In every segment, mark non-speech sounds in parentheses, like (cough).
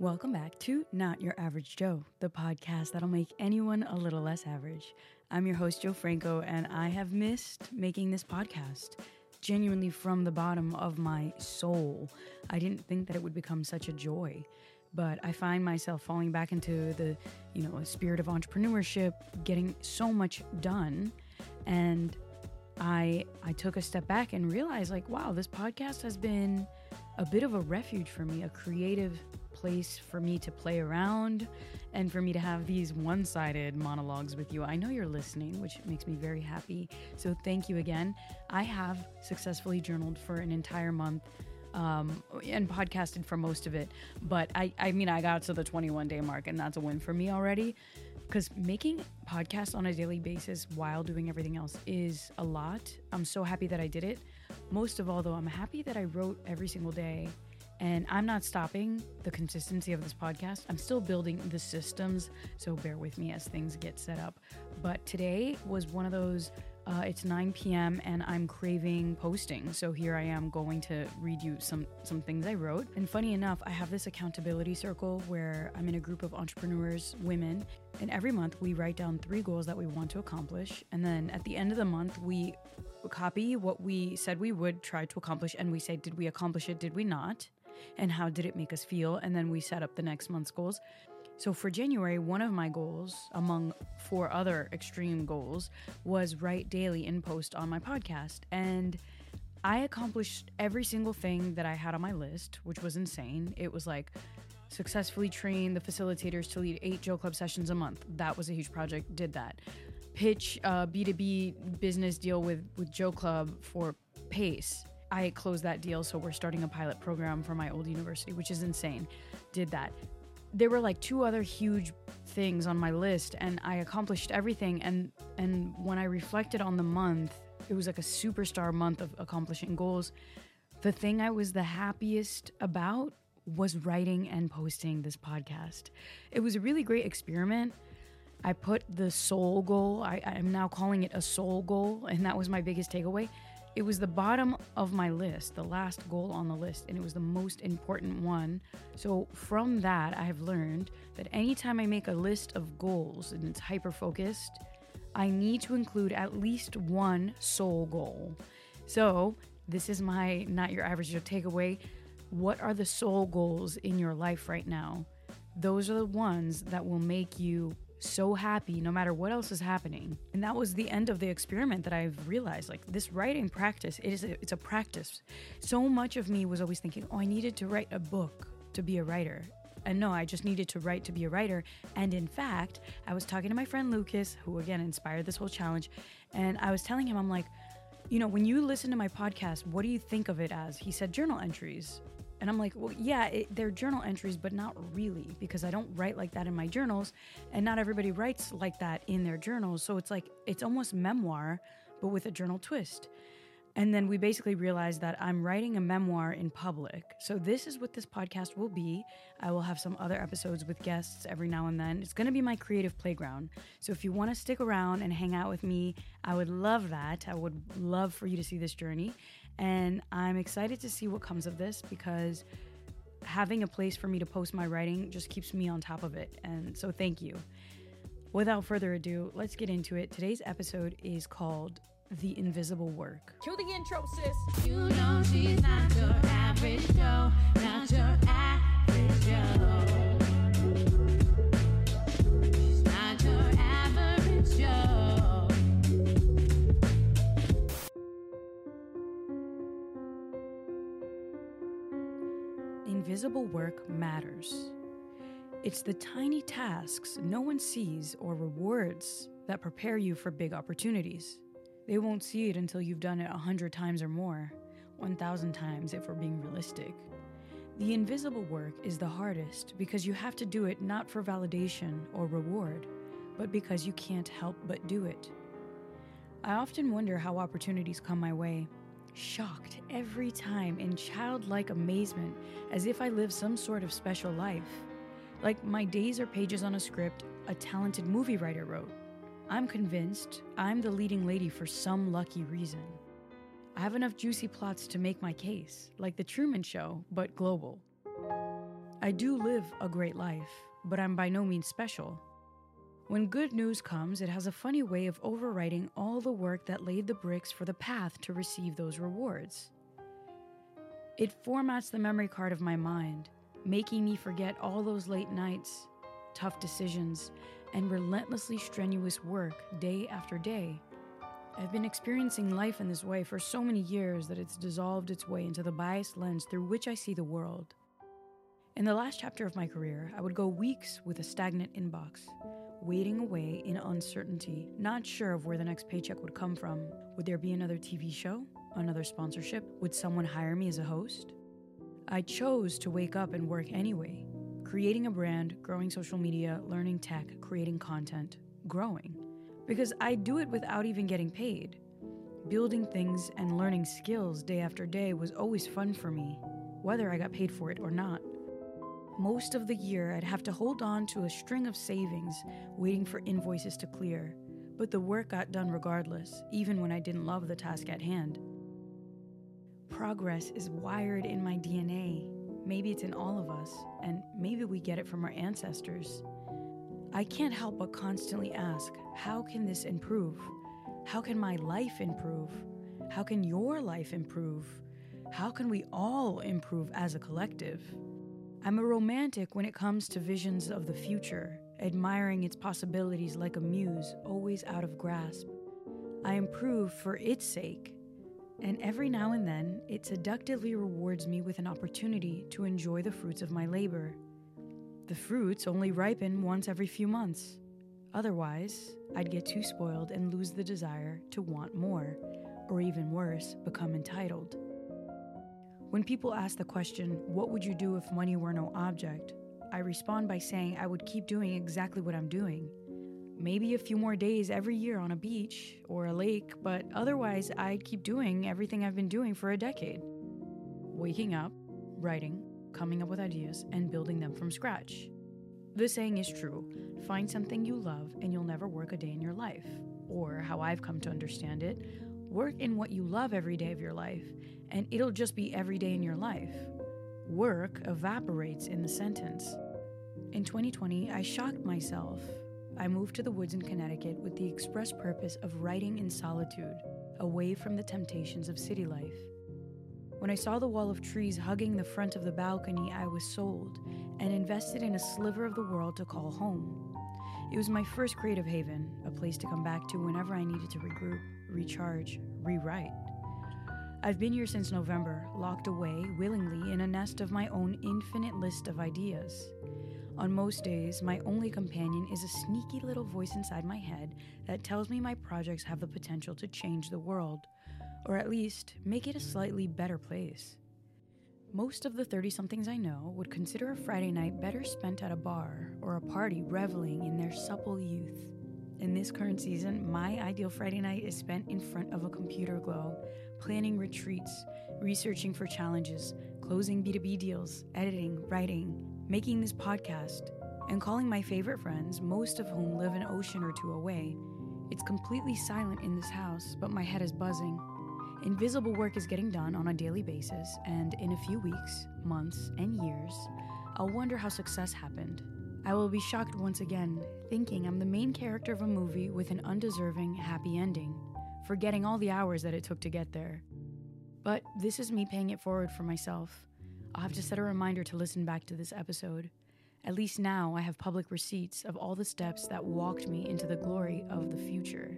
Welcome back to Not Your Average Joe, the podcast that'll make anyone a little less average. I'm your host, Jo Franco, and I have missed making this podcast. Genuinely from the bottom of my soul. I didn't think that it would become such a joy but I find myself falling back into the, you know, spirit of entrepreneurship, getting so much done, and I I took a step back and realized like, wow, this podcast has been a bit of a refuge for me, a creative place for me to play around and for me to have these one-sided monologues with you. I know you're listening, which makes me very happy. So thank you again. I have successfully journaled for an entire month um, and podcasted for most of it. But I, I mean, I got to the 21 day mark, and that's a win for me already. Because making podcasts on a daily basis while doing everything else is a lot. I'm so happy that I did it. Most of all, though, I'm happy that I wrote every single day. And I'm not stopping the consistency of this podcast. I'm still building the systems, so bear with me as things get set up. But today was one of those uh, it's 9 p.m. and I'm craving posting. So here I am going to read you some some things I wrote. And funny enough, I have this accountability circle where I'm in a group of entrepreneurs, women, and every month we write down three goals that we want to accomplish. And then at the end of the month, we copy what we said we would try to accomplish and we say, did we accomplish it? Did we not? And how did it make us feel? And then we set up the next month's goals. So for January, one of my goals, among four other extreme goals, was write daily in post on my podcast. And I accomplished every single thing that I had on my list, which was insane. It was like successfully train the facilitators to lead eight JoClub sessions a month. That was a huge project. Did that. Pitch a B2B business deal with, with JoClub for Pace. I closed that deal, so we're starting a pilot program for my old university, which is insane. Did that there were like two other huge things on my list and I accomplished everything and and when I reflected on the month, it was like a superstar month of accomplishing goals. The thing I was the happiest about was writing and posting this podcast. It was a really great experiment. I put the soul goal, I, I'm now calling it a soul goal, and that was my biggest takeaway. It was the bottom of my list, the last goal on the list, and it was the most important one. So, from that, I have learned that anytime I make a list of goals and it's hyper focused, I need to include at least one soul goal. So, this is my not your average Joe takeaway. What are the soul goals in your life right now? Those are the ones that will make you so happy no matter what else is happening. And that was the end of the experiment that I've realized like this writing practice it is a, it's a practice. So much of me was always thinking, "Oh, I needed to write a book to be a writer." And no, I just needed to write to be a writer. And in fact, I was talking to my friend Lukas, who again inspired this whole challenge, and I was telling him I'm like, you know, when you listen to my podcast, what do you think of it as? He said journal entries. And I'm like, well, yeah, it, they're journal entries, but not really because I don't write like that in my journals. And not everybody writes like that in their journals. So it's like, it's almost memoir, but with a journal twist. And then we basically realized that I'm writing a memoir in public. So this is what this podcast will be. I will have some other episodes with guests every now and then. It's going to be my creative playground. So if you want to stick around and hang out with me, I would love that. I would love for you to see this journey. And I'm excited to see what comes of this because having a place for me to post my writing just keeps me on top of it. And so thank you. Without further ado, let's get into it. Today's episode is called The Invisible Work. Cue the intro, sis. You know she's not your average Joe, not your average Joe. She's not your average Joe. Invisible work matters. It's the tiny tasks no one sees or rewards that prepare you for big opportunities. They won't see it until you've done it a hundred times or more, 1,000 times if we're being realistic. The invisible work is the hardest because you have to do it not for validation or reward, but because you can't help but do it. I often wonder how opportunities come my way, shocked every time in childlike amazement as if I live some sort of special life. Like my days are pages on a script a talented movie writer wrote. I'm convinced I'm the leading lady for some lucky reason. I have enough juicy plots to make my case, like The Truman Show, but global. I do live a great life, but I'm by no means special. When good news comes, it has a funny way of overwriting all the work that laid the bricks for the path to receive those rewards. It formats the memory card of my mind, making me forget all those late nights, tough decisions, and relentlessly strenuous work day after day. I've been experiencing life in this way for so many years that it's dissolved its way into the biased lens through which I see the world. In the last chapter of my career, I would go weeks with a stagnant inbox, waiting away in uncertainty, not sure of where the next paycheck would come from. Would there be another TV show? Another sponsorship? Would someone hire me as a host? I chose to wake up and work anyway, creating a brand, growing social media, learning tech, creating content, growing. Because I do it without even getting paid. Building things and learning skills day after day was always fun for me, whether I got paid for it or not. Most of the year, I'd have to hold on to a string of savings, waiting for invoices to clear, but the work got done regardless, even when I didn't love the task at hand. Progress is wired in my DNA. Maybe it's in all of us, and maybe we get it from our ancestors. I can't help but constantly ask how can this improve? How can my life improve? How can your life improve? How can we all improve as a collective? I'm a romantic when it comes to visions of the future, admiring its possibilities like a muse always out of grasp. I improve for its sake, and every now and then it seductively rewards me with an opportunity to enjoy the fruits of my labor. The fruits only ripen once every few months. Otherwise, I'd get too spoiled and lose the desire to want more, or even worse, become entitled. When people ask the question, What would you do if money were no object? I respond by saying I would keep doing exactly what I'm doing. Maybe a few more days every year on a beach or a lake, but otherwise, I'd keep doing everything I've been doing for a decade waking up, writing, coming up with ideas, and building them from scratch. The saying is true find something you love, and you'll never work a day in your life. Or, how I've come to understand it, work in what you love every day of your life, and it'll just be every day in your life. Work evaporates in the sentence. In 2020, I shocked myself. I moved to the woods in Connecticut with the express purpose of writing in solitude, away from the temptations of city life. When I saw the wall of trees hugging the front of the balcony, I was sold and invested in a sliver of the world to call home. It was my first creative haven, a place to come back to whenever I needed to regroup, recharge, rewrite. I've been here since November, locked away willingly in a nest of my own infinite list of ideas. On most days, my only companion is a sneaky little voice inside my head that tells me my projects have the potential to change the world, or at least make it a slightly better place. Most of the 30 somethings I know would consider a Friday night better spent at a bar or a party reveling in their supple youth. In this current season, my ideal Friday night is spent in front of a computer glow, planning retreats, researching for challenges, closing B2B deals, editing, writing, making this podcast, and calling my favorite friends, most of whom live an ocean or two away. It's completely silent in this house, but my head is buzzing. Invisible work is getting done on a daily basis, and in a few weeks, months, and years, I'll wonder how success happened. I will be shocked once again, thinking I'm the main character of a movie with an undeserving happy ending, forgetting all the hours that it took to get there. But this is me paying it forward for myself. I'll have to set a reminder to listen back to this episode. At least now I have public receipts of all the steps that walked me into the glory of the future.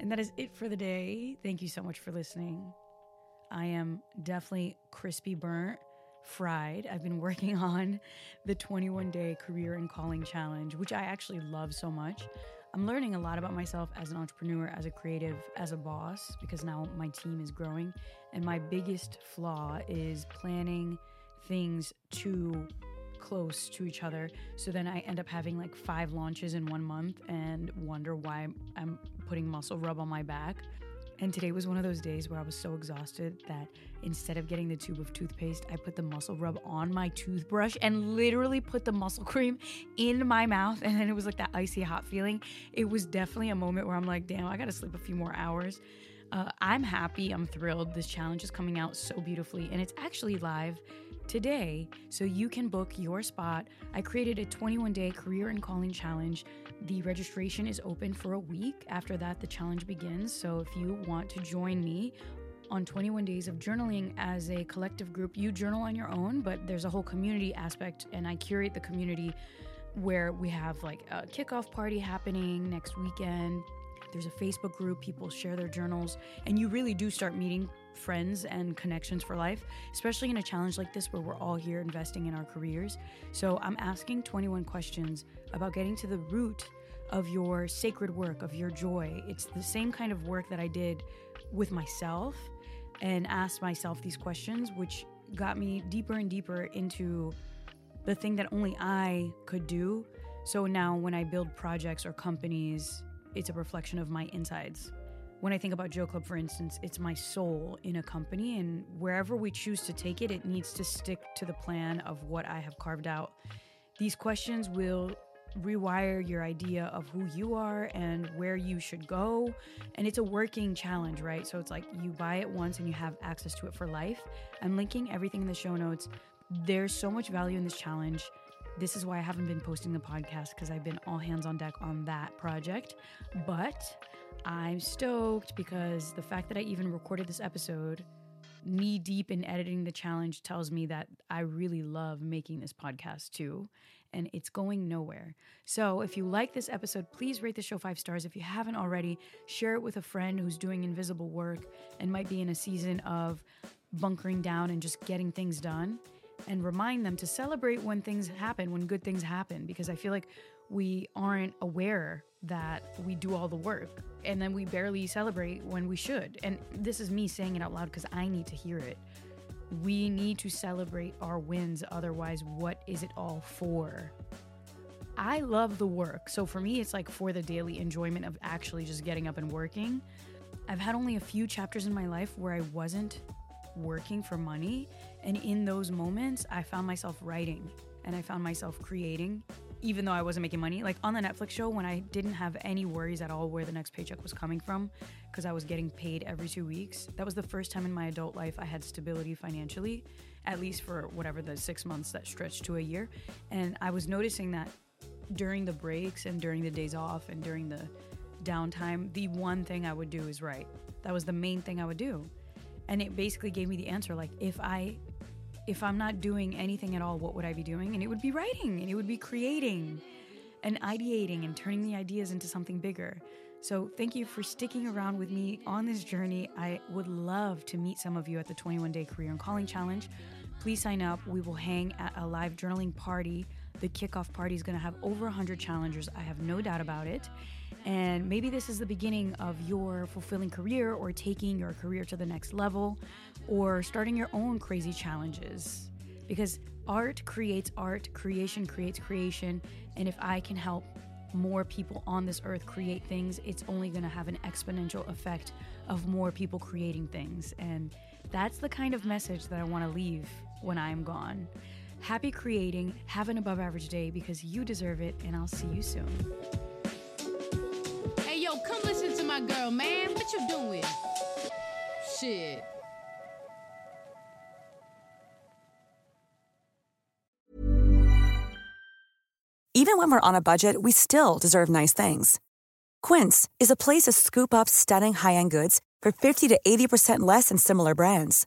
And that is it for the day. Thank you so much for listening. I am definitely crispy burnt, fried. I've been working (laughs) on the 21 day career and calling challenge, which I actually love so much. I'm learning a lot about myself as an entrepreneur, as a creative, as a boss, because now my team is growing. And my biggest flaw is planning things too close to each other. So then I end up having like five launches in one month and wonder why I'm putting muscle rub on my back. And today was one of those days where I was so exhausted that instead of getting the tube of toothpaste, I put the muscle rub on my toothbrush and literally put the muscle (laughs) cream in my mouth. And then it was like that icy hot feeling. It was definitely a moment where I'm like, damn, I gotta sleep a few more hours. Uh, I'm happy. I'm thrilled. This challenge is coming out so beautifully, and it's actually live today, so you can book your spot. I created a 21 day career and calling challenge. The registration is open for a week. After that, the challenge begins. So if you want to join me, on 21 days of journaling as a collective group. You journal on your own, but there's a whole community aspect, and I curate the community where we have like a kickoff party happening next weekend. There's a Facebook group, people share their journals, and you really do start meeting friends and connections for life, especially in a challenge like this where we're all here investing in our careers. So I'm asking 21 questions about getting to the root of your sacred work, of your joy. It's the same kind of work that I did with myself and asked myself these questions, which got me deeper and deeper into the thing that only I could do. So now when I build projects or companies, it's a reflection of my insides. When I think about JoClub, for instance, it's my soul in a company, and wherever we choose to take it, it needs to stick to the plan of what I have carved out. These questions will rewire your idea of who you are and where you should go. And it's a working challenge, right? So it's like you buy it once and you have access to it for life. I'm linking everything in the show notes. There's so much value in this challenge. This is why I haven't been posting the podcast because I've been all hands on deck on that project. But I'm stoked because the fact that I even recorded this episode, knee deep in editing the challenge, tells me that I really love making this podcast too. And it's going nowhere. So, if you like this episode, please rate the show five stars. If you haven't already, share it with a friend who's doing invisible work and might be in a season of bunkering down and just getting things done and remind them to celebrate when things happen, when good things happen, because I feel like we aren't aware that we do all the work and then we barely celebrate when we should. And this is me saying it out loud because I need to hear it. We need to celebrate our wins, otherwise, what is it all for? I love the work. So for me, it's like for the daily enjoyment of actually just getting up and working. I've had only a few chapters in my life where I wasn't working for money. And in those moments, I found myself writing and I found myself creating, even though I wasn't making money. Like on the Netflix show, when I didn't have any worries at all where the next paycheck was coming from, because I was getting paid every two weeks, that was the first time in my adult life I had stability financially, at least for whatever the six months that stretched to a year. And I was noticing that during the breaks and during the days off and during the downtime, the one thing I would do is write. That was the main thing I would do and it basically gave me the answer like if i if i'm not doing anything at all what would i be doing? And it would be writing and it would be creating and ideating and turning the ideas into something bigger. So thank you for sticking around with me on this journey. I would love to meet some of you at the 21 day career and calling challenge. Please sign up. We will hang at a live journaling party the kickoff party is going to have over 100 challengers i have no doubt about it and maybe this is the beginning of your fulfilling career or taking your career to the next level or starting your own crazy challenges. Because art creates art, creation creates creation. And if I can help more people on this earth create things, it's only going to have an exponential effect of more people creating things. And that's the kind of message that I want to leave when I'm gone. Happy creating, have an above average day because you deserve it, and I'll see you soon. Hey, yo, come listen to my girl, man. What you doing? Shit. Even when we're on a budget, we still deserve nice things. Quince is a place to scoop up stunning high-end goods for 50 to 80% less than similar brands.